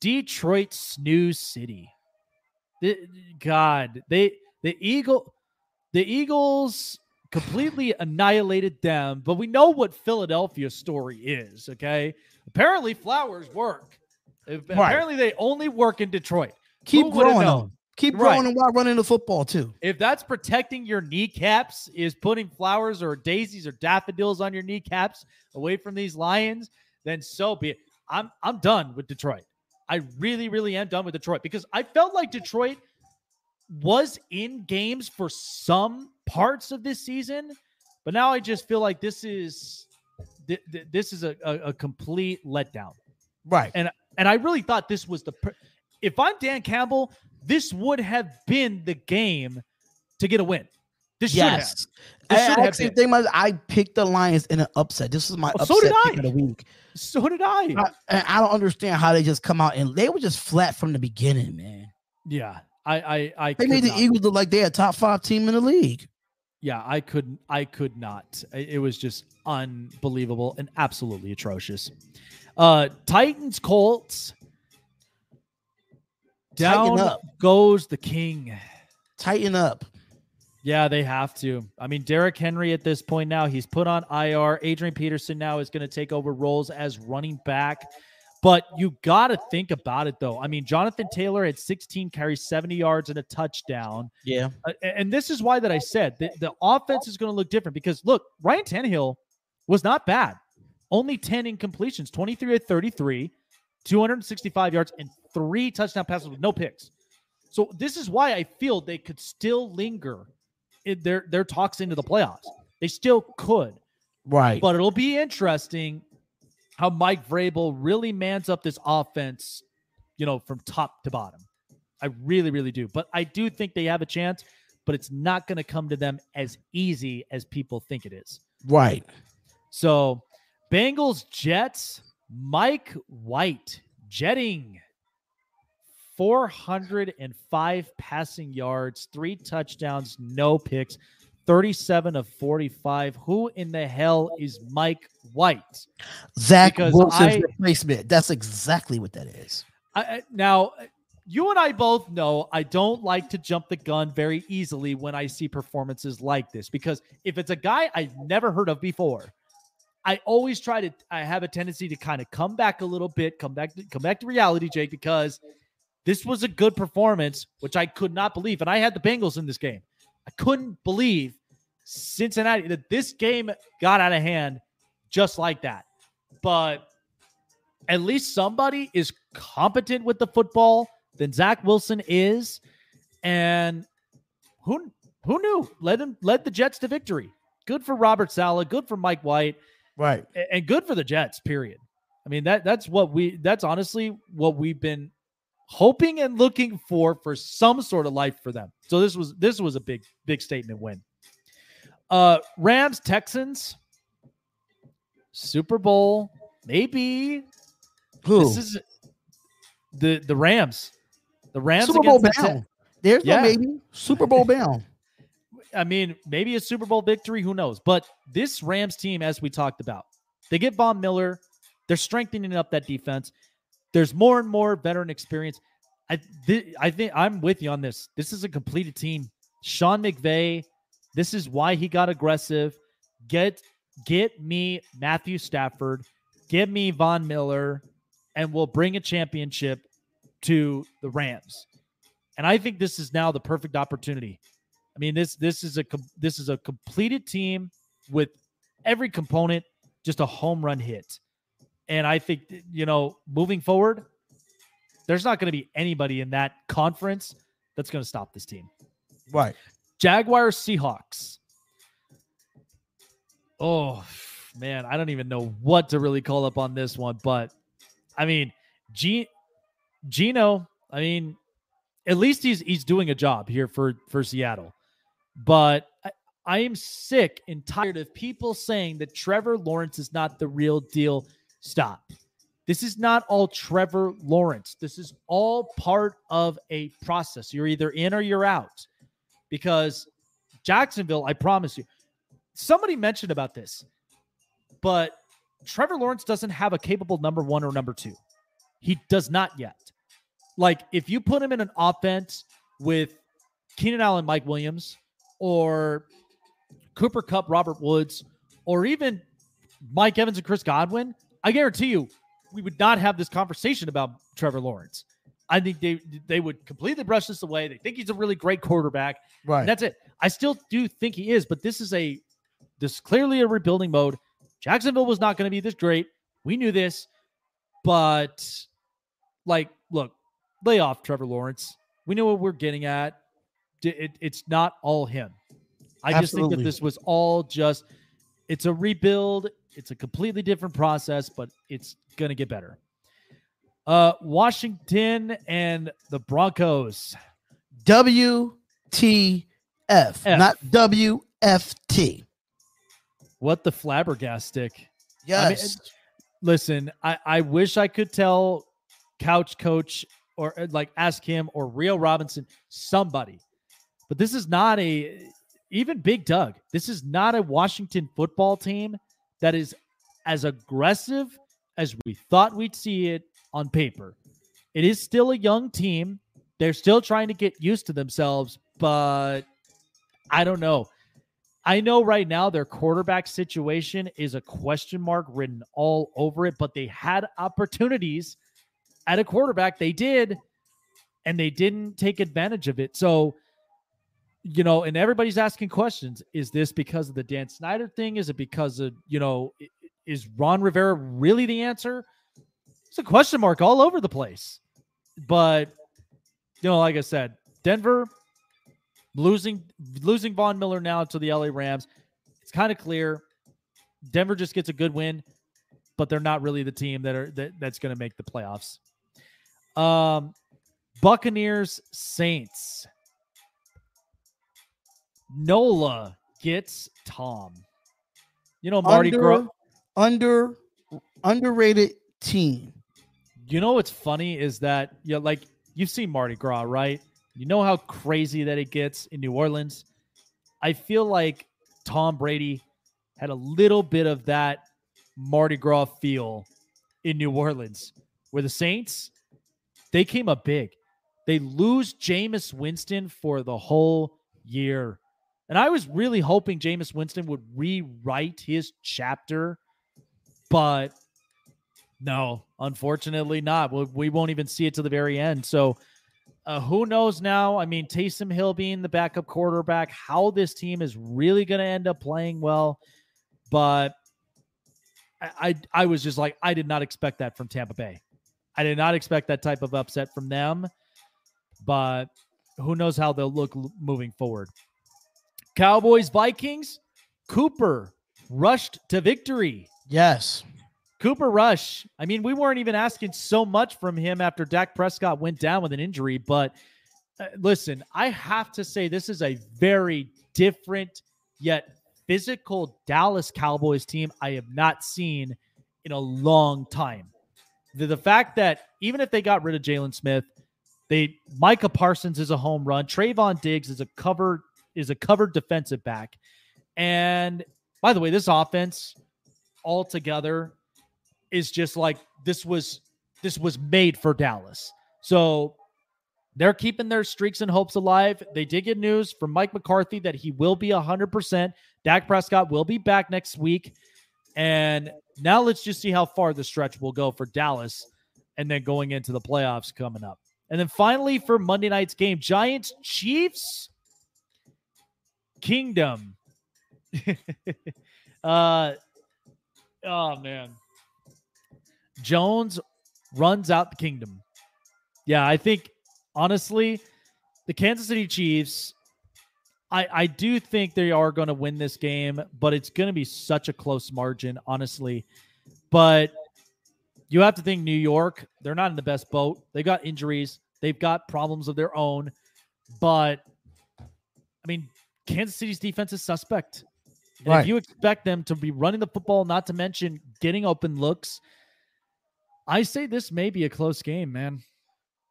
Detroit, snooze city. The- God, they the Eagle the Eagles completely annihilated them, but we know what Philadelphia's story is, okay? Apparently flowers work. Apparently they only work in Detroit. Keep growing them. Keep Right. growing them while running the football too. If that's protecting your kneecaps, is putting flowers or daisies or daffodils on your kneecaps away from these lions, then so be it. I'm I'm done with Detroit. I really, really am done with Detroit because I felt like Detroit was in games for some parts of this season, but now I just feel like this is th- th- this is a, a, a complete letdown. Right. And and I really thought this was the per- if I'm Dan Campbell, this would have been the game to get a win. This should have. Yes. This I, should have think my, I picked the Lions in an upset. This was my Oh, upset so did pick I. of the week. So did I. I, and I don't understand how they just come out and they were just flat from the beginning, man. yeah, I I I They made the not. Eagles look like they're a top five team in the league. Yeah, I couldn't. I could not. It was just unbelievable and absolutely atrocious. Uh Titans Colts. Tighten Down up. goes the king. Tighten up. Yeah, they have to. I mean, Derrick Henry at this point now, he's put on IR. Adrian Peterson now is going to take over roles as running back. But you got to think about it, though. I mean, Jonathan Taylor had 16 carries, 70 yards, and a touchdown. Yeah. Uh, and this is why that I said the, the offense is going to look different because look, Ryan Tannehill was not bad. Only 10 incompletions, 23 at 33, 265 yards, and three touchdown passes with no picks. So this is why I feel they could still linger in their their talks into the playoffs. They still could, Right. but it'll be interesting how Mike Vrabel really mans up this offense, you know, from top to bottom. I really, really do. But I do think they have a chance, but it's not going to come to them as easy as people think it is. right. So, Bengals, Jets, Mike White jetting 405 passing yards, three touchdowns, no picks, 37 of 45. Who in the hell is Mike White? Zach Because Wilson's I- replacement. That's exactly what that is. I, now, you and I both know I don't like to jump the gun very easily when I see performances like this because if it's a guy I've never heard of before, I always try to. I have a tendency to kind of come back a little bit, come back, to, come back to reality, Jake, because this was a good performance, which I could not believe, and I had the Bengals in this game. I couldn't believe Cincinnati that this game got out of hand just like that, but at least somebody is competent with the football than Zach Wilson is. And who who knew? Led him led the Jets to victory. Good for Robert Saleh, good for Mike White, Right. and good for the Jets, period. I mean, that that's what we that's honestly what we've been hoping and looking for for some sort of life for them. So this was this was a big, big statement win. Uh Rams, Texans, Super Bowl, maybe Who? this is the the Rams. The Rams Super Bowl against the bound. There's Yeah. no maybe. Super Bowl bound. [LAUGHS] I mean, maybe a Super Bowl victory, who knows? But this Rams team, as we talked about, they get Von Miller. They're strengthening up that defense. There's more and more veteran experience. I thi- I think I'm with you on this. This is a completed team. Sean McVay, this is why he got aggressive. Get get me Matthew Stafford, give me Von Miller, and we'll bring a championship to the Rams. And I think this is now the perfect opportunity. I mean, this this is a this is a completed team with every component just a home run hit. And I think you know, moving forward, there's not going to be anybody in that conference that's going to stop this team. Right. Jaguars Seahawks. Oh man, I don't even know what to really call up on this one, but I mean, G- Geno, I mean, at least he's he's doing a job here for for Seattle. But I, I am sick and tired of people saying that Trevor Lawrence is not the real deal. Stop. This is not all Trevor Lawrence. This is all part of a process. You're either in or you're out. Because Jacksonville, I promise you, somebody mentioned about this, but Trevor Lawrence doesn't have a capable number one or number two. He does not yet. Like, if you put him in an offense with Keenan Allen, Mike Williams, or Cooper Kupp, Robert Woods, or even Mike Evans and Chris Godwin, I guarantee you, we would not have this conversation about Trevor Lawrence. I think they they would completely brush this away. They think he's a really great quarterback. Right. And that's it. I still do think he is, but this is a this is clearly a rebuilding mode. Jacksonville was not going to be this great. We knew this, but like, look, lay off Trevor Lawrence. We know what we're getting at. It, it's not all him. I just think that this was all just. It's a rebuild. It's a completely different process, but it's going to get better. Uh, Washington and the Broncos. WTF, not WFT. What the flabbergastic? Yes. Listen, I, I wish I could tell Couch Coach or uh, like ask him or Rio Robinson, somebody. But this is not a, even Big Doug, this is not a Washington football team that is as aggressive as we thought we'd see it on paper. It is still a young team. They're still trying to get used to themselves, but I don't know. I know right now their quarterback situation is a question mark written all over it, but they had opportunities at a quarterback. They did, and they didn't take advantage of it. So, you know, and everybody's asking questions. Is this because of the Dan Snyder thing? Is it because of, you know, is Ron Rivera really the answer? It's a question mark all over the place. But, you know, like I said, Denver losing losing Von Miller now to the LA Rams. It's kind of clear Denver just gets a good win, but they're not really the team that are that, that's going to make the playoffs. Um, Buccaneers Saints. Nola gets Tom. You know Marty under, Gro- under underrated team. You know what's funny is that you know, like you've seen Mardi Gras, right? You know how crazy that it gets in New Orleans. I feel like Tom Brady had a little bit of that Mardi Gras feel in New Orleans, where the Saints they came up big. They lose Jameis Winston for the whole year. And I was really hoping Jameis Winston would rewrite his chapter, but no, unfortunately not. We, won't even see it to the very end. So uh, who knows now? I mean, Taysom Hill being the backup quarterback, how this team is really going to end up playing well. But I, I, I was just like, I did not expect that from Tampa Bay. I did not expect that type of upset from them. But who knows how they'll look moving forward. Cowboys, Vikings, Cooper rushed to victory. Yes. Cooper Rush. I mean, we weren't even asking so much from him after Dak Prescott went down with an injury, but uh, listen, I have to say this is a very different yet physical Dallas Cowboys team I have not seen in a long time. The, the fact that even if they got rid of Jaylon Smith, they Micah Parsons is a home run, Trevon Diggs is a covered is a covered defensive back, and by the way, this offense altogether is just like this was this was made for Dallas. So they're keeping their streaks and hopes alive. They did get news from Mike McCarthy that he will be 100%. Dak Prescott will be back next week. And now let's just see how far the stretch will go for Dallas and then going into the playoffs coming up. And then finally for Monday night's game, Giants Chiefs Kingdom. [LAUGHS] uh oh man. Jones runs out the kingdom. Yeah, I think honestly, the Kansas City Chiefs, I, I do think they are going to win this game, but it's going to be such a close margin, honestly. But you have to think New York, they're not in the best boat. They've got injuries, they've got problems of their own. But I mean, Kansas City's defense is suspect. And Right. if you expect them to be running the football, not to mention getting open looks, I say this may be a close game, man.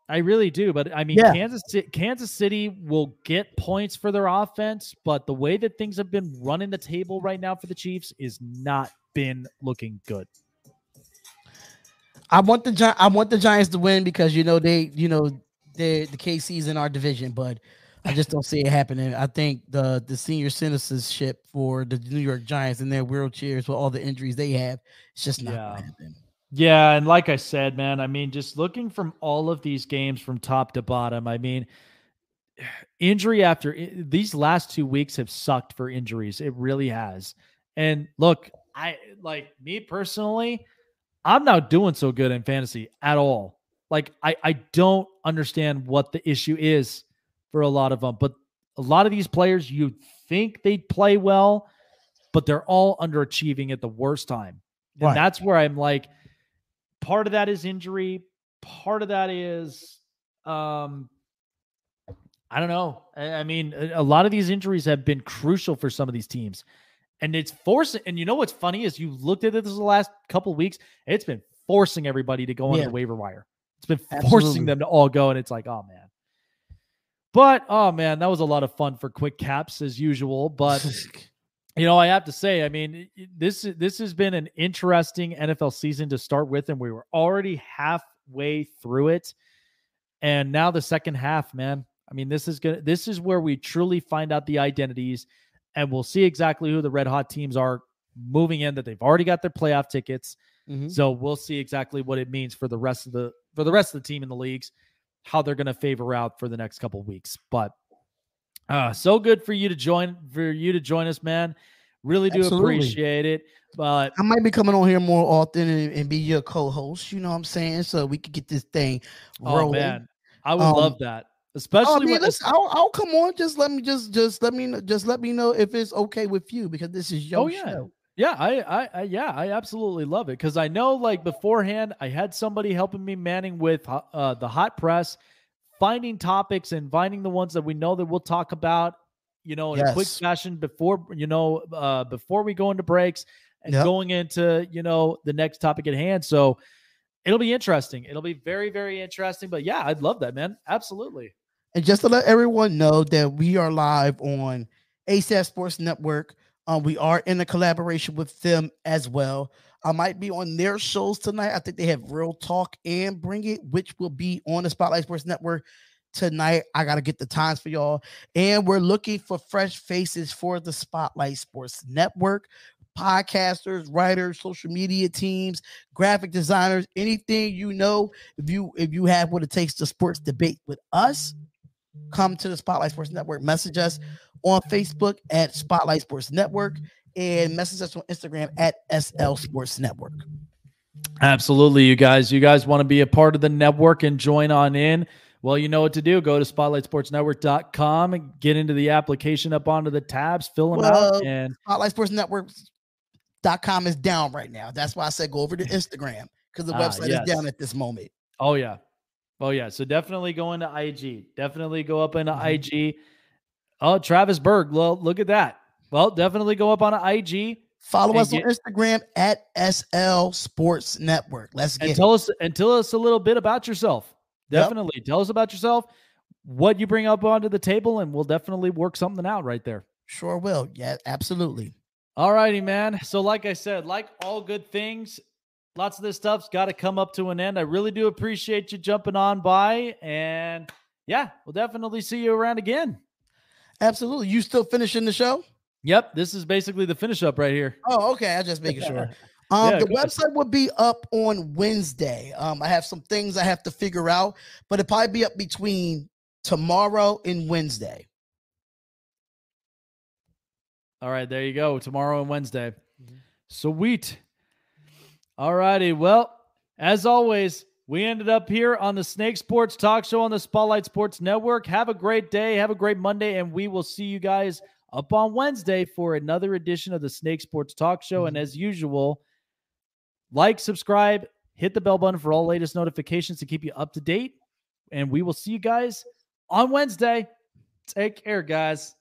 I really do, but I mean, Yeah. Kansas City, Kansas City will get points for their offense, but the way that things have been running the table right now for the Chiefs is not been looking good. I want the Gi- I want the Giants to win because you know they you know they the KC's in our division, but I just don't see it happening. I think the the senior citizenship for the New York Giants and their wheelchairs with all the injuries they have, it's just not Yeah. gonna happen. Yeah, and like I said, man, I mean, just looking from all of these games from top to bottom, I mean, [SIGHS] injury after these last two weeks have sucked for injuries. It really has. And look, I like me personally, I'm not doing so good in fantasy at all. Like, I I don't understand what the issue is for a lot of them, but a lot of these players, you think they'd play well, but they're all underachieving at the worst time. And Right. that's where I'm like, part of that is injury part of that is um i don't know i, I mean a, a lot of these injuries have been crucial for some of these teams and it's forcing and you know what's funny is you looked at it this the last couple weeks it's been forcing everybody to go on Yeah. the waiver wire it's been Absolutely. forcing them to all go and it's like oh man but oh man that was a lot of fun for quick caps as usual but [LAUGHS] you know, I have to say, I mean, this this has been an interesting NFL season to start with, and we were already halfway through it, and now the second half, man. I mean, this is gonna this is where we truly find out the identities, and we'll see exactly who the red hot teams are moving in that they've already got their playoff tickets. Mhm. So we'll see exactly what it means for the rest of the for the rest of the team in the leagues, how they're going to favor out for the next couple of weeks. But uh, so good for you to join for you to join us, man. Really do Absolutely. appreciate it. But I might be coming on here more often and, and be your co-host. You know what I'm saying? So we could get this thing oh rolling. man, I would Um, love that. Especially Oh, I mean, when, listen, I'll, I'll come on. Just let me just just let me just let me know if it's okay with you because this is your Oh, yeah. show. Yeah, I, I, I, yeah, I absolutely love it because I know, like beforehand, I had somebody helping me manning with uh, the hot press, finding topics and finding the ones that we know that we'll talk about, you know, in a quick Yes. fashion before, you know, uh, before we go into breaks and Yep. going into, you know, the next topic at hand. So it'll be interesting. It'll be very, very interesting. But yeah, I'd love that, man. Absolutely. And just to let everyone know that we are live on ASAP Sports Network. Um, we are in a collaboration with them as well. I might be on their shows tonight. I think they have Real Talk and Bring It, which will be on the Spotlight Sports Network tonight. I got to get the times for y'all. And we're looking for fresh faces for the Spotlight Sports Network. Podcasters, writers, social media teams, graphic designers, anything you know, if you if you have what it takes to sports debate with us, come to the Spotlight Sports Network. Message us on Facebook at Spotlight Sports Network and message us on Instagram at SL Sports Network. Absolutely, you guys. You guys want to be a part of the network and join on in. Well, you know what to do. Go to spotlightsportsnetwork.com and get into the application up onto the tabs, fill them Well, out. And Spotlight Sports Network.com is down right now. That's why I said go over to Instagram because the Ah, website yes. is down at this moment. oh, yeah. Oh, yeah. So definitely go into IG. Definitely go up into Mhm. IG. Oh, Travis Berg. Well, look at that. Well, definitely go up on IG Follow us get- on Instagram at SL Sports Network. Let's and get it. tell us and tell us a little bit about yourself. Yep. Definitely tell us about yourself, what you bring up onto the table, and we'll definitely work something out right there. Sure will. Yeah, absolutely. All righty, man. So, like I said, like all good things, lots of this stuff's got to come up to an end. I really do appreciate you jumping on by. And yeah, we'll definitely see you around again. Absolutely. You still finishing the show? Yep, this is basically the finish up right here. Oh, okay. I just making sure. [LAUGHS] Um, Yeah, the ahead. website will be up on Wednesday. Um, I have some things I have to figure out, but it'll probably be up between tomorrow and Wednesday. All right, there you go. Tomorrow and Wednesday. Sweet. All righty. Well, as always, we ended up here on the Snake Sports Talk Show on the Spotlight Sports Network. Have a great day. Have a great Monday, and we will see you guys up on Wednesday for another edition of the Snake Sports Talk Show. And as usual, like, subscribe, hit the bell button for all latest notifications to keep you up to date. And we will see you guys on Wednesday. Take care, guys.